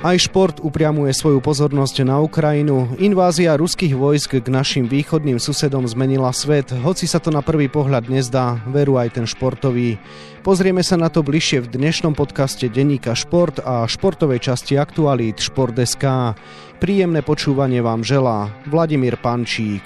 Aj šport upriamuje svoju pozornosť na Ukrajinu. Invázia ruských vojsk k našim východným susedom zmenila svet, hoci sa to na prvý pohľad nezdá, veru aj ten športový. Pozrieme sa na to bližšie v dnešnom podcaste Denníka Šport a športovej časti aktualít Šport.sk. Príjemné počúvanie vám želá Vladimír Pančík.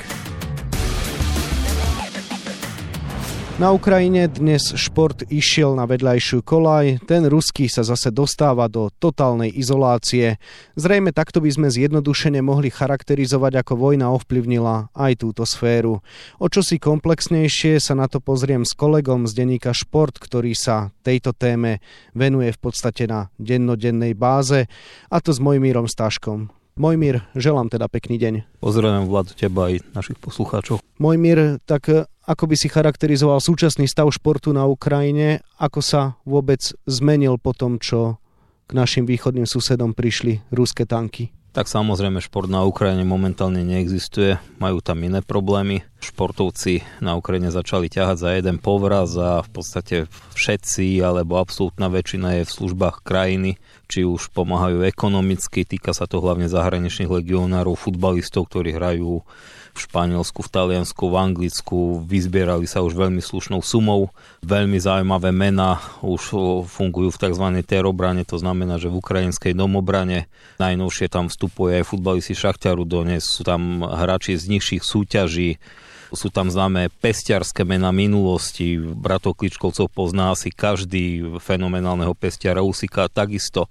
Na Ukrajine dnes šport išiel na vedľajšiu kolaj, ten ruský sa zase dostáva do totálnej izolácie. Zrejme takto by sme zjednodušene mohli charakterizovať, ako vojna ovplyvnila aj túto sféru. O čo si komplexnejšie sa na to pozriem s kolegom z denníka Šport, ktorý sa tejto téme venuje v podstate na dennodennej báze, a to s Mojmírom Staškom. Mojmír, želám teda pekný deň. Pozdravujem Vlad, teba aj našich poslucháčov. Mojmír, tak e, ako by si charakterizoval súčasný stav športu na Ukrajine? Ako sa vôbec zmenil po tom, čo k našim východným susedom prišli ruské tanky? Tak samozrejme šport na Ukrajine momentálne neexistuje, majú tam iné problémy. Športovci na Ukrajine začali ťahať za jeden povraz a v podstate všetci alebo absolútna väčšina je v službách krajiny či už pomáhajú ekonomicky, týka sa to hlavne zahraničných legionárov, futbalistov, ktorí hrajú v Španielsku, v Taliansku, v Anglicku, vyzbierali sa už veľmi slušnou sumou. Veľmi zaujímavé mená už fungujú v tzv. terobrane, to znamená, že v ukrajinskej domobrane najnovšie tam vstupuje aj futbalisti Šachťaru Donec, sú tam hráči z nižších súťaží, sú tam známe pestiarské mená minulosti, bratov Kličkovcov pozná asi každý fenomenálneho pestiara Usika, takisto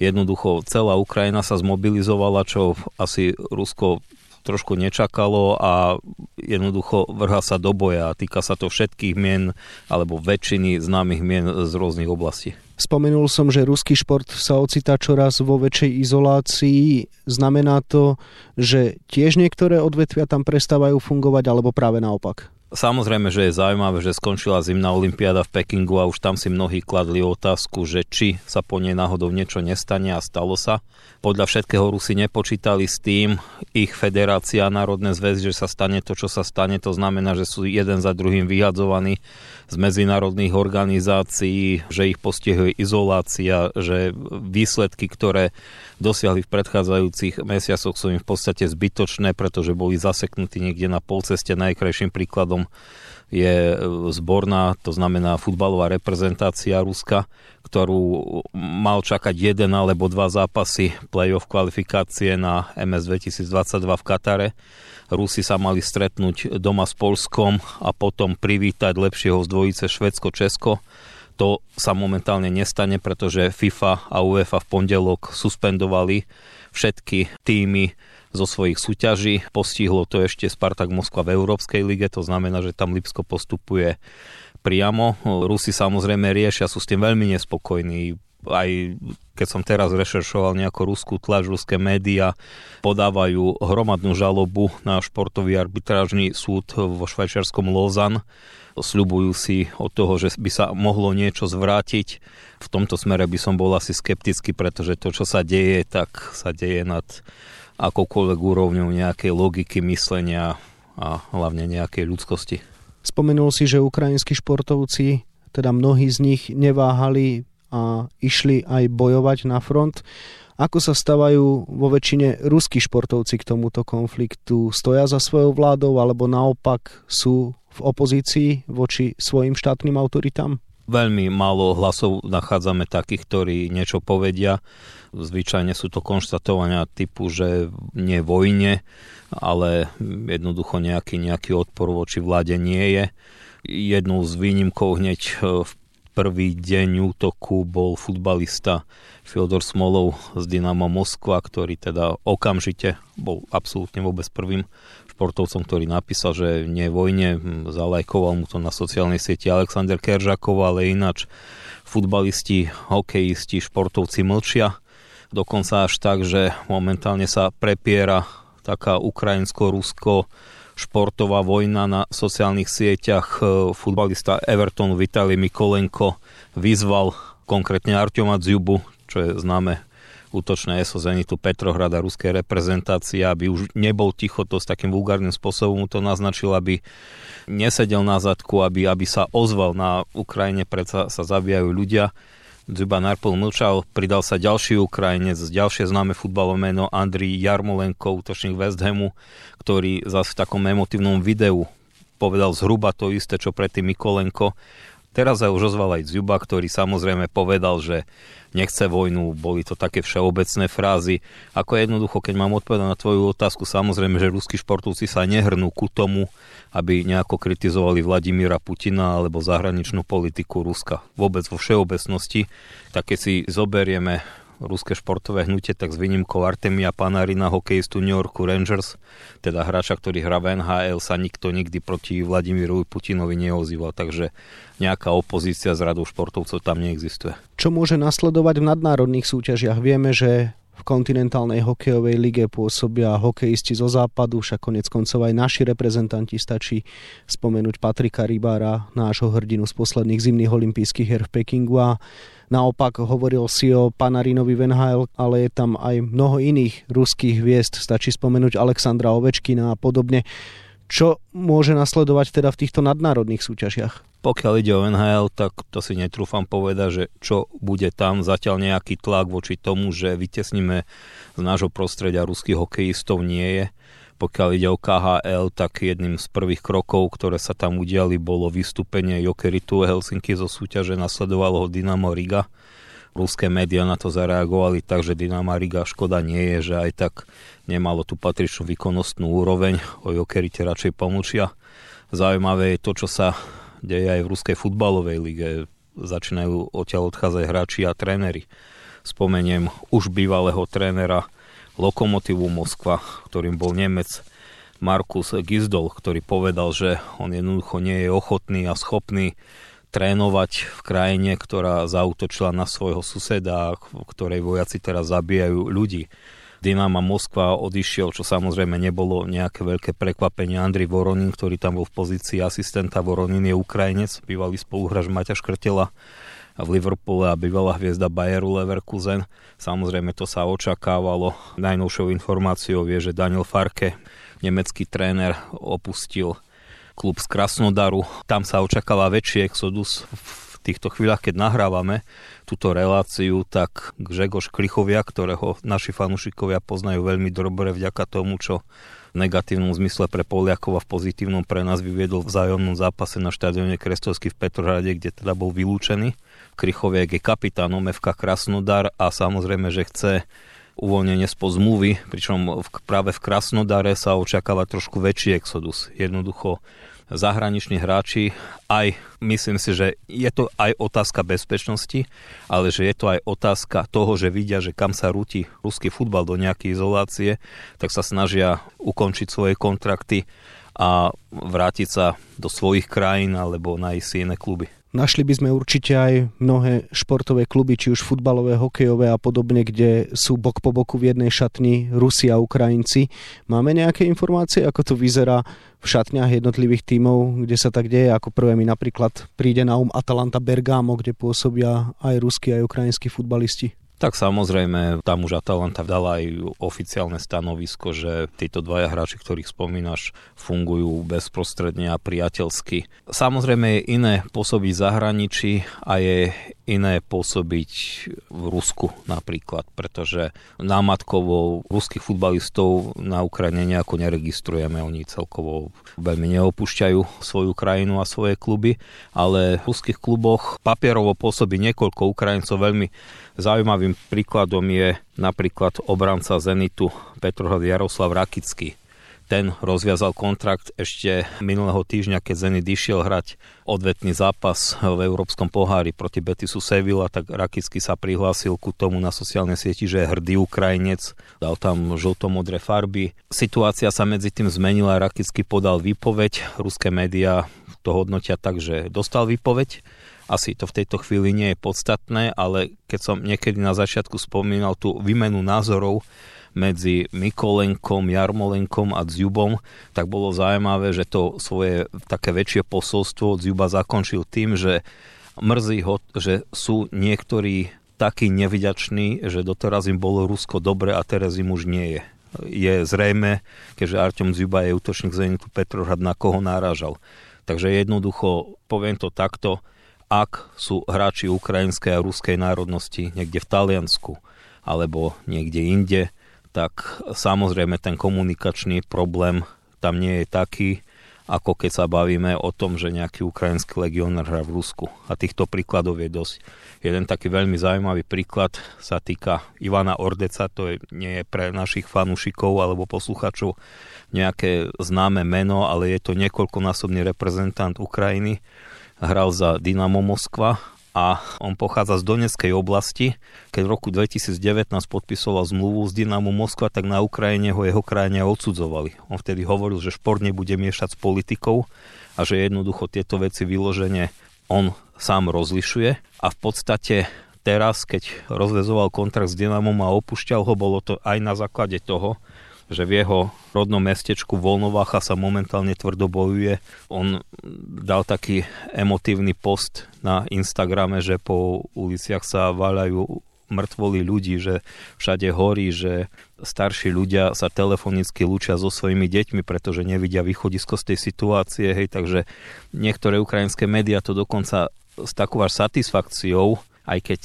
jednoducho celá Ukrajina sa zmobilizovala, čo asi Rusko trošku nečakalo a jednoducho vrha sa do boja. Týka sa to všetkých mien alebo väčšiny známych mien z rôznych oblastí. Spomenul som, že ruský šport sa ocitá čoraz vo väčšej izolácii. Znamená to, že tiež niektoré odvetvia tam prestávajú fungovať, alebo práve naopak? Samozrejme, že je zaujímavé, že skončila zimná olimpiáda v Pekingu a už tam si mnohí kladli otázku, že či sa po nej náhodou niečo nestane a stalo sa. Podľa všetkého Rusi nepočítali s tým, ich federácia a národné zväzy, že sa stane to, čo sa stane. To znamená, že sú jeden za druhým vyhadzovaní z medzinárodných organizácií, že ich postihuje izolácia, že výsledky, ktoré dosiahli v predchádzajúcich mesiacoch sú im v podstate zbytočné, pretože boli zaseknutí niekde na polceste. Najkrajším príkladom je zborná, to znamená futbalová reprezentácia Ruska, ktorú mal čakať jeden alebo dva zápasy play-off kvalifikácie na MS 2022 v Katare Rusi sa mali stretnúť doma s Polskom a potom privítať lepšieho z dvojice Švedsko-Česko. To sa momentálne nestane, pretože FIFA a UEFA v pondelok suspendovali všetky týmy zo svojich súťaží. Postihlo to ešte Spartak Moskva v Európskej lige, to znamená, že tam Lipsko postupuje priamo. Rusi samozrejme riešia, sú s tým veľmi nespokojní aj keď som teraz rešeršoval nejakú ruskú tlač, ruské médiá podávajú hromadnú žalobu na športový arbitrážny súd vo švajčiarskom Lozan. Sľubujú si od toho, že by sa mohlo niečo zvrátiť. V tomto smere by som bol asi skeptický, pretože to, čo sa deje, tak sa deje nad akoukoľvek úrovňou nejakej logiky myslenia a hlavne nejakej ľudskosti. Spomenul si, že ukrajinskí športovci, teda mnohí z nich neváhali a išli aj bojovať na front. Ako sa stavajú vo väčšine ruskí športovci k tomuto konfliktu? Stoja za svojou vládou alebo naopak sú v opozícii voči svojim štátnym autoritám? Veľmi málo hlasov nachádzame takých, ktorí niečo povedia. Zvyčajne sú to konštatovania typu, že nie vojne, ale jednoducho nejaký, nejaký odpor voči vláde nie je. Jednou z výnimkov hneď v prvý deň útoku bol futbalista Fyodor Smolov z Dynamo Moskva, ktorý teda okamžite bol absolútne vôbec prvým športovcom, ktorý napísal, že nie vojne, zalajkoval mu to na sociálnej sieti Alexander Keržakov, ale ináč futbalisti, hokejisti, športovci mlčia. Dokonca až tak, že momentálne sa prepiera taká ukrajinsko-rusko športová vojna na sociálnych sieťach. E, futbalista Evertonu Vitali Mikolenko vyzval konkrétne Artioma Dzjubu, čo je známe útočné ESO Zenitu Petrohrada ruskej reprezentácie, aby už nebol ticho, to s takým vulgárnym spôsobom to naznačil, aby nesedel na zadku, aby, aby sa ozval na Ukrajine, predsa sa zabíjajú ľudia Dzuba Narpol mlčal, pridal sa ďalší Ukrajinec, ďalšie známe futbalové meno Andriy Jarmolenko, útočník West Hamu, ktorý zase v takom emotívnom videu povedal zhruba to isté, čo predtým Mikolenko. Teraz sa už ozval aj Dzuba, ktorý samozrejme povedal, že nechce vojnu, boli to také všeobecné frázy. Ako jednoducho, keď mám odpovedať na tvoju otázku, samozrejme, že ruskí športovci sa nehrnú ku tomu, aby nejako kritizovali Vladimíra Putina alebo zahraničnú politiku Ruska. Vôbec vo všeobecnosti. Tak keď si zoberieme ruské športové hnutie, tak s výnimkou Artemia Panarina, hokejistu New Yorku Rangers, teda hráča, ktorý hrá v NHL, sa nikto nikdy proti Vladimírovi Putinovi neozýval, takže nejaká opozícia z radou športovcov tam neexistuje. Čo môže nasledovať v nadnárodných súťažiach? Vieme, že v kontinentálnej hokejovej lige pôsobia hokejisti zo západu, však konec koncov aj naši reprezentanti stačí spomenúť Patrika Rybára, nášho hrdinu z posledných zimných olympijských her v Pekingu a naopak hovoril si o Panarinovi Venhail, ale je tam aj mnoho iných ruských hviezd, stačí spomenúť Alexandra Ovečkina a podobne. Čo môže nasledovať teda v týchto nadnárodných súťažiach? Pokiaľ ide o NHL, tak to si netrúfam povedať, že čo bude tam. Zatiaľ nejaký tlak voči tomu, že vytesníme z nášho prostredia ruských hokejistov nie je. Pokiaľ ide o KHL, tak jedným z prvých krokov, ktoré sa tam udiali, bolo vystúpenie Jokeritu Helsinki zo súťaže, nasledovalo ho Dynamo Riga. Ruské médiá na to zareagovali tak, že Dynamo Riga škoda nie je, že aj tak nemalo tú patričnú výkonnostnú úroveň, o Jokerite radšej pomlčia. Zaujímavé je to, čo sa deje aj v ruskej futbalovej lige. Začínajú odtiaľ odchádzať hráči a tréneri. Spomeniem už bývalého trénera Lokomotívu Moskva, ktorým bol Nemec Markus Gizdol, ktorý povedal, že on jednoducho nie je ochotný a schopný trénovať v krajine, ktorá zautočila na svojho suseda, v ktorej vojaci teraz zabíjajú ľudí. Dynama Moskva odišiel, čo samozrejme nebolo nejaké veľké prekvapenie. Andri Voronin, ktorý tam bol v pozícii asistenta, Voronin je Ukrajinec, bývalý spoluhráč Maťa Škrtela v Liverpoole a bývalá hviezda Bayeru Leverkusen. Samozrejme to sa očakávalo. Najnovšou informáciou je, že Daniel Farke, nemecký tréner, opustil klub z Krasnodaru. Tam sa očakáva väčší exodus v týchto chvíľach, keď nahrávame túto reláciu, tak Gžegoš Klichovia, ktorého naši fanúšikovia poznajú veľmi dobre vďaka tomu, čo negatívnom zmysle pre Poliakov a v pozitívnom pre nás vyviedol v zájomnom zápase na štadióne Krestovský v Petrohrade, kde teda bol vylúčený. Krychoviak je kapitánom FK Krasnodar a samozrejme, že chce uvoľnenie spod zmluvy, pričom práve v Krasnodare sa očakáva trošku väčší exodus. Jednoducho zahraniční hráči, aj myslím si, že je to aj otázka bezpečnosti, ale že je to aj otázka toho, že vidia, že kam sa rúti ruský futbal do nejakej izolácie, tak sa snažia ukončiť svoje kontrakty a vrátiť sa do svojich krajín alebo na si iné kluby. Našli by sme určite aj mnohé športové kluby, či už futbalové, hokejové a podobne, kde sú bok po boku v jednej šatni Rusi a Ukrajinci. Máme nejaké informácie, ako to vyzerá v šatniach jednotlivých tímov, kde sa tak deje? Ako prvé mi napríklad príde na um Atalanta Bergamo, kde pôsobia aj ruskí, aj ukrajinskí futbalisti. Tak samozrejme, tam už Atalanta dala aj oficiálne stanovisko, že títo dvaja hráči, ktorých spomínaš, fungujú bezprostredne a priateľsky. Samozrejme je iné pôsobiť v zahraničí a je iné pôsobiť v Rusku napríklad, pretože námatkovo ruských futbalistov na Ukrajine nejako neregistrujeme, oni celkovo veľmi neopúšťajú svoju krajinu a svoje kluby, ale v ruských kluboch papierovo pôsobí niekoľko Ukrajincov veľmi Zaujímavým príkladom je napríklad obranca Zenitu Petrohrad Jaroslav Rakický. Ten rozviazal kontrakt ešte minulého týždňa, keď Zenit išiel hrať odvetný zápas v Európskom pohári proti Betisu Sevilla, tak Rakický sa prihlásil ku tomu na sociálnej sieti, že je hrdý Ukrajinec, dal tam žlto-modré farby. Situácia sa medzi tým zmenila, Rakický podal výpoveď, ruské médiá to hodnotia tak, že dostal výpoveď, asi to v tejto chvíli nie je podstatné, ale keď som niekedy na začiatku spomínal tú výmenu názorov medzi Mikolenkom, Jarmolenkom a Dzjubom, tak bolo zaujímavé, že to svoje také väčšie posolstvo Dzjuba zakončil tým, že mrzí ho, že sú niektorí takí nevyďační, že doteraz im bolo Rusko dobre a teraz im už nie je. Je zrejme, keďže Artem Dzjuba je útočník Zenitu Petrohrad, na koho náražal. Takže jednoducho, poviem to takto, ak sú hráči ukrajinskej a ruskej národnosti niekde v Taliansku alebo niekde inde, tak samozrejme ten komunikačný problém tam nie je taký, ako keď sa bavíme o tom, že nejaký ukrajinský legionár hrá v Rusku. A týchto príkladov je dosť. Jeden taký veľmi zaujímavý príklad sa týka Ivana Ordeca, to je, nie je pre našich fanúšikov alebo posluchačov nejaké známe meno, ale je to niekoľkonásobný reprezentant Ukrajiny. Hral za Dynamo Moskva a on pochádza z Donetskej oblasti. Keď v roku 2019 podpisoval zmluvu s Dynamo Moskva, tak na Ukrajine ho jeho krajine odsudzovali. On vtedy hovoril, že šport nebude miešať s politikou a že jednoducho tieto veci vyloženie on sám rozlišuje a v podstate teraz, keď rozvezoval kontrakt s Dynamom a opúšťal ho, bolo to aj na základe toho, že v jeho rodnom mestečku Volnovácha sa momentálne tvrdo bojuje. On dal taký emotívny post na Instagrame, že po uliciach sa váľajú mŕtvoli ľudí, že všade horí, že starší ľudia sa telefonicky lúčia so svojimi deťmi, pretože nevidia východisko z tej situácie, hej, takže niektoré ukrajinské médiá to dokonca s takou až satisfakciou, aj keď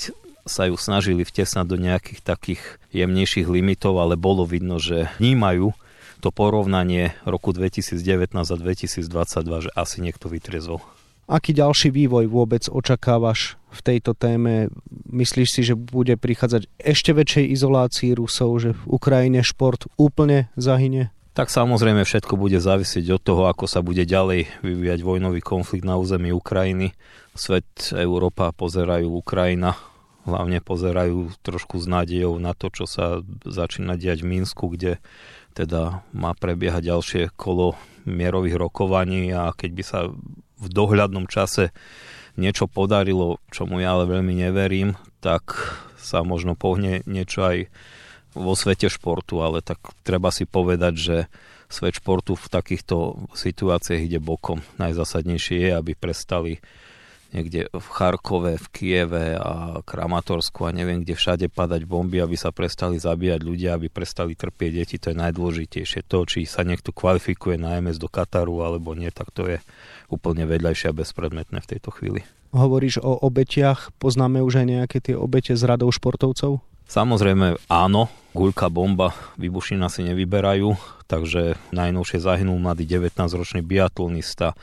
sa ju snažili vtesnať do nejakých takých jemnejších limitov, ale bolo vidno, že vnímajú to porovnanie roku 2019 a 2022, že asi niekto vytriezol. Aký ďalší vývoj vôbec očakávaš v tejto téme? Myslíš si, že bude prichádzať ešte väčšej izolácii Rusov, že v Ukrajine šport úplne zahynie? Tak samozrejme všetko bude závisieť od toho, ako sa bude ďalej vyvíjať vojnový konflikt na území Ukrajiny. Svet, Európa pozerajú Ukrajina hlavne pozerajú trošku s nádejou na to, čo sa začína diať v Minsku, kde teda má prebiehať ďalšie kolo mierových rokovaní a keď by sa v dohľadnom čase niečo podarilo, čomu ja ale veľmi neverím, tak sa možno pohne niečo aj vo svete športu, ale tak treba si povedať, že svet športu v takýchto situáciách ide bokom. Najzásadnejšie je, aby prestali niekde v Charkove, v Kieve a Kramatorsku a neviem kde všade padať bomby, aby sa prestali zabíjať ľudia, aby prestali trpieť deti, to je najdôležitejšie. To, či sa niekto kvalifikuje na MS do Kataru alebo nie, tak to je úplne vedľajšie a bezpredmetné v tejto chvíli. Hovoríš o obetiach, poznáme už aj nejaké tie obete z radou športovcov? Samozrejme áno, guľka, bomba, výbušina si nevyberajú, takže najnovšie zahynul mladý 19-ročný biatlonista,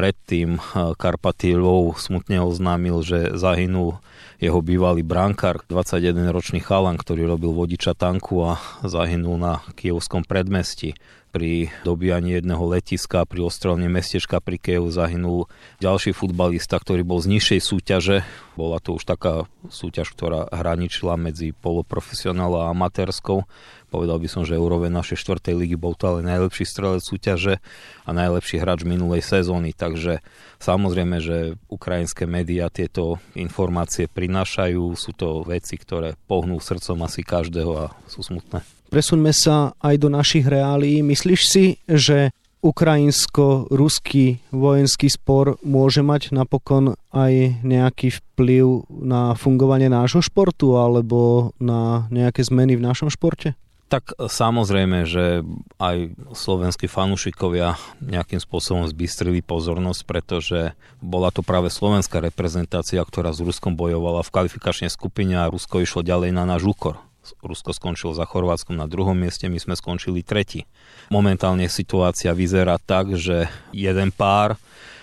predtým eh, Karpatilov smutne oznámil, že zahynul jeho bývalý brankár, 21-ročný chalan, ktorý robil vodiča tanku a zahynul na kievskom predmestí. Pri dobíjaní jedného letiska pri ostrelne mestečka pri Kiev zahynul ďalší futbalista, ktorý bol z nižšej súťaže. Bola to už taká súťaž, ktorá hraničila medzi poloprofesionálou a amatérskou Povedal by som, že úroveň našej štvrtej ligy bol to ale najlepší strelec súťaže a najlepší hráč minulej sezóny. Takže samozrejme, že ukrajinské médiá tieto informácie prinášajú. Sú to veci, ktoré pohnú srdcom asi každého a sú smutné. Presuňme sa aj do našich reálií. Myslíš si, že ukrajinsko-ruský vojenský spor môže mať napokon aj nejaký vplyv na fungovanie nášho športu alebo na nejaké zmeny v našom športe? Tak samozrejme, že aj slovenskí fanúšikovia nejakým spôsobom zbystrili pozornosť, pretože bola to práve slovenská reprezentácia, ktorá s Ruskom bojovala v kvalifikačnej skupine a Rusko išlo ďalej na náš úkor. Rusko skončilo za Chorvátskom na druhom mieste, my sme skončili tretí. Momentálne situácia vyzerá tak, že jeden pár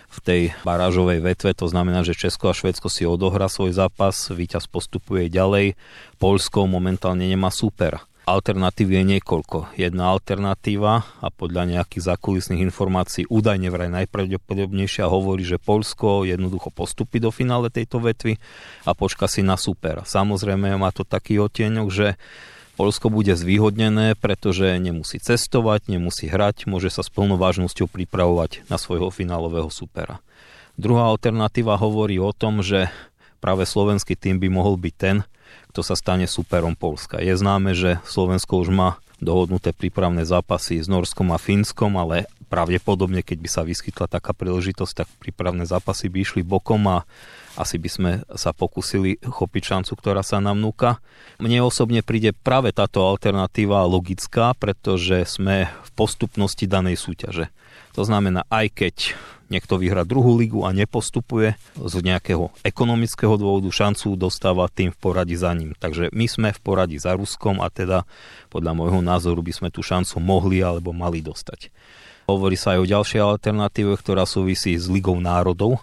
v tej barážovej vetve, to znamená, že Česko a Švedsko si odohrá svoj zápas, víťaz postupuje ďalej, Polsko momentálne nemá super Alternatív je niekoľko. Jedna alternatíva a podľa nejakých zákulisných informácií údajne vraj najpravdepodobnejšia hovorí, že Polsko jednoducho postupí do finále tejto vetvy a počka si na super. Samozrejme má to taký oteňok, že Polsko bude zvýhodnené, pretože nemusí cestovať, nemusí hrať, môže sa s plnou vážnosťou pripravovať na svojho finálového supera. Druhá alternatíva hovorí o tom, že práve slovenský tým by mohol byť ten, kto sa stane superom Polska. Je známe, že Slovensko už má dohodnuté prípravné zápasy s Norskom a Fínskom, ale pravdepodobne, keď by sa vyskytla taká príležitosť, tak prípravné zápasy by išli bokom a asi by sme sa pokusili chopiť šancu, ktorá sa nám núka. Mne osobne príde práve táto alternatíva logická, pretože sme v postupnosti danej súťaže. To znamená, aj keď niekto vyhra druhú ligu a nepostupuje z nejakého ekonomického dôvodu, šancu dostáva tým v poradí za ním. Takže my sme v poradí za Ruskom a teda podľa môjho názoru by sme tú šancu mohli alebo mali dostať. Hovorí sa aj o ďalšej alternatíve, ktorá súvisí s Ligou národov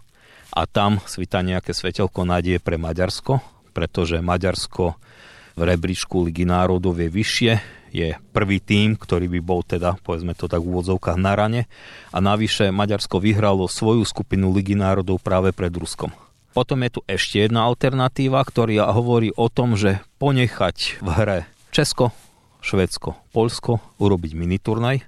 a tam svita nejaké svetelko nádie pre Maďarsko, pretože Maďarsko v rebríčku Ligy národov je vyššie, je prvý tým, ktorý by bol teda, povedzme to tak v úvodzovkách na rane a navyše Maďarsko vyhralo svoju skupinu Ligy národov práve pred Ruskom. Potom je tu ešte jedna alternatíva, ktorá hovorí o tom, že ponechať v hre Česko, Švedsko, Polsko, urobiť miniturnaj,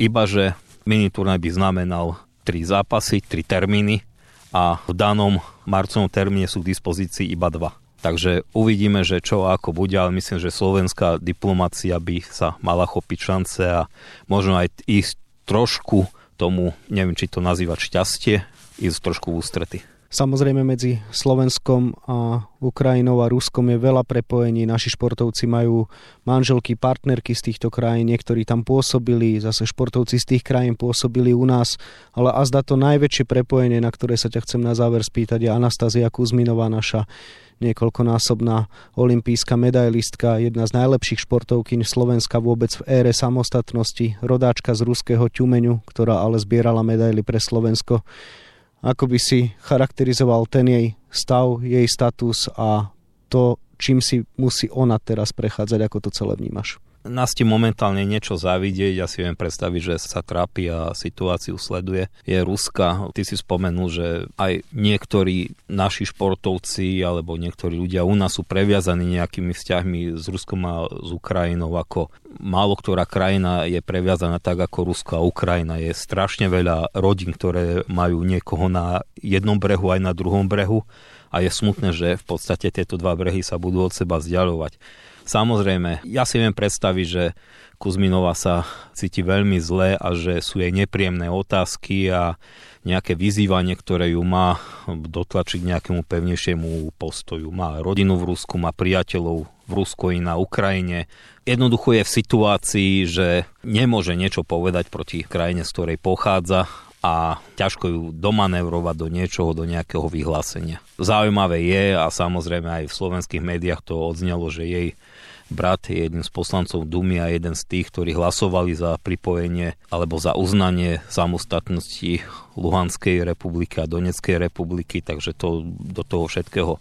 iba že miniturnaj by znamenal tri zápasy, tri termíny a v danom marcovom termíne sú k dispozícii iba dva. Takže uvidíme, že čo ako bude, ale myslím, že slovenská diplomácia by sa mala chopiť šance a možno aj ísť trošku tomu, neviem, či to nazývať šťastie, ísť trošku v ústrety. Samozrejme medzi Slovenskom a Ukrajinou a Ruskom je veľa prepojení. Naši športovci majú manželky, partnerky z týchto krajín, niektorí tam pôsobili, zase športovci z tých krajín pôsobili u nás, ale azda to najväčšie prepojenie, na ktoré sa ťa chcem na záver spýtať, je Anastázia Kuzminová, naša niekoľkonásobná olimpijská medailistka, jedna z najlepších športovkyň Slovenska vôbec v ére samostatnosti, rodáčka z ruského Ťumeňu, ktorá ale zbierala medaily pre Slovensko. Ako by si charakterizoval ten jej stav, jej status a to, čím si musí ona teraz prechádzať, ako to celé vnímaš? Nás ti momentálne niečo zavidieť, ja si viem predstaviť, že sa trápi a situáciu sleduje, je Ruska. Ty si spomenul, že aj niektorí naši športovci alebo niektorí ľudia u nás sú previazaní nejakými vzťahmi s Ruskom a s Ukrajinou, ako málo ktorá krajina je previazaná tak ako Rusko a Ukrajina. Je strašne veľa rodín, ktoré majú niekoho na jednom brehu aj na druhom brehu a je smutné, že v podstate tieto dva brehy sa budú od seba vzdialovať. Samozrejme, ja si viem predstaviť, že Kuzminova sa cíti veľmi zle a že sú jej nepríjemné otázky a nejaké vyzývanie, ktoré ju má dotlačiť k nejakému pevnejšiemu postoju. Má rodinu v Rusku, má priateľov v Rusku i na Ukrajine. Jednoducho je v situácii, že nemôže niečo povedať proti krajine, z ktorej pochádza a ťažko ju domanevrovať do niečoho, do nejakého vyhlásenia. Zaujímavé je a samozrejme aj v slovenských médiách to odznelo, že jej brat je jeden z poslancov Dumy a jeden z tých, ktorí hlasovali za pripojenie alebo za uznanie samostatnosti Luhanskej republiky a Doneckej republiky, takže to do toho všetkého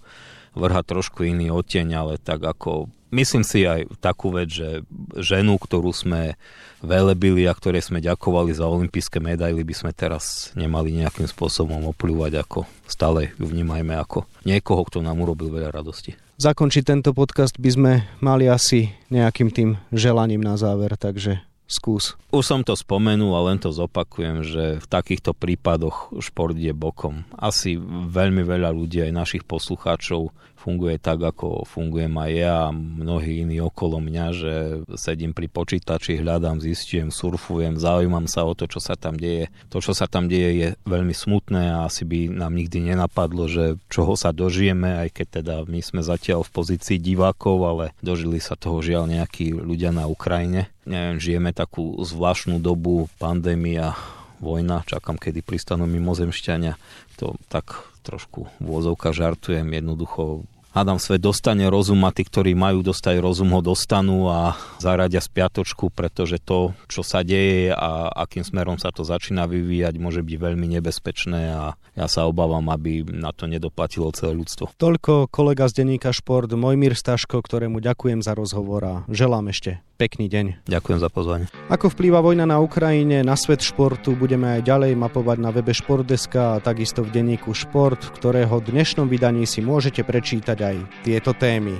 vrha trošku iný oteň, ale tak ako myslím si aj takú vec, že ženu, ktorú sme velebili a ktoré sme ďakovali za olympijské medaily, by sme teraz nemali nejakým spôsobom opľúvať ako stále ju vnímajme ako niekoho, kto nám urobil veľa radosti zakončiť tento podcast by sme mali asi nejakým tým želaním na záver, takže skús. Už som to spomenul a len to zopakujem, že v takýchto prípadoch šport je bokom. Asi veľmi veľa ľudí, aj našich poslucháčov, funguje tak, ako fungujem aj ja a mnohí iní okolo mňa, že sedím pri počítači, hľadám, zistujem, surfujem, zaujímam sa o to, čo sa tam deje. To, čo sa tam deje, je veľmi smutné a asi by nám nikdy nenapadlo, že čoho sa dožijeme, aj keď teda my sme zatiaľ v pozícii divákov, ale dožili sa toho žiaľ nejakí ľudia na Ukrajine. Neviem, žijeme takú zvláštnu dobu, pandémia, vojna, čakám, kedy pristanú mimozemšťania. To tak trošku v žartujem, jednoducho hádam svet dostane rozum a tí, ktorí majú dostať rozum, ho dostanú a zaradia spiatočku, pretože to, čo sa deje a akým smerom sa to začína vyvíjať, môže byť veľmi nebezpečné a ja sa obávam, aby na to nedoplatilo celé ľudstvo. Toľko kolega z denníka Šport, Mojmír Staško, ktorému ďakujem za rozhovor a želám ešte pekný deň. Ďakujem za pozvanie. Ako vplýva vojna na Ukrajine na svet športu, budeme aj ďalej mapovať na webe Športdeska a takisto v denníku Šport, ktorého dnešnom vydaní si môžete prečítať aj tieto témy.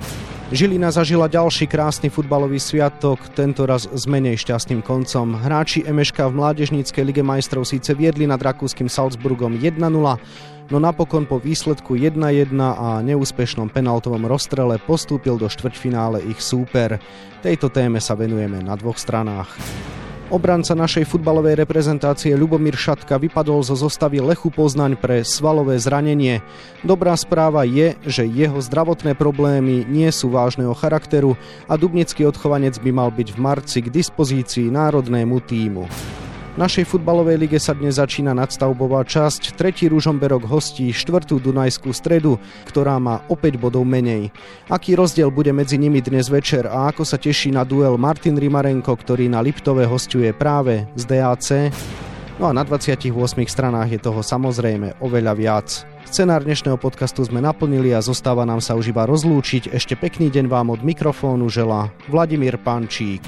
Žilina zažila ďalší krásny futbalový sviatok, tento raz s menej šťastným koncom. Hráči MŠK v Mládežníckej lige majstrov síce viedli nad rakúskym Salzburgom 1-0, no napokon po výsledku 1-1 a neúspešnom penaltovom rozstrele postúpil do štvrťfinále ich súper. Tejto téme sa venujeme na dvoch stranách. Obranca našej futbalovej reprezentácie Ľubomír Šatka vypadol zo zostavy Lechu Poznaň pre svalové zranenie. Dobrá správa je, že jeho zdravotné problémy nie sú vážneho charakteru a dubnický odchovanec by mal byť v marci k dispozícii národnému týmu. Našej futbalovej lige sa dnes začína nadstavbová časť. Tretí Ružomberok hostí štvrtú Dunajskú stredu, ktorá má opäť bodov menej. Aký rozdiel bude medzi nimi dnes večer a ako sa teší na duel Martin Rimarenko, ktorý na Liptove hostuje práve z DAC? No a na 28 stranách je toho samozrejme oveľa viac. Scenár dnešného podcastu sme naplnili a zostáva nám sa už iba rozlúčiť. Ešte pekný deň vám od mikrofónu žela Vladimír Pančík.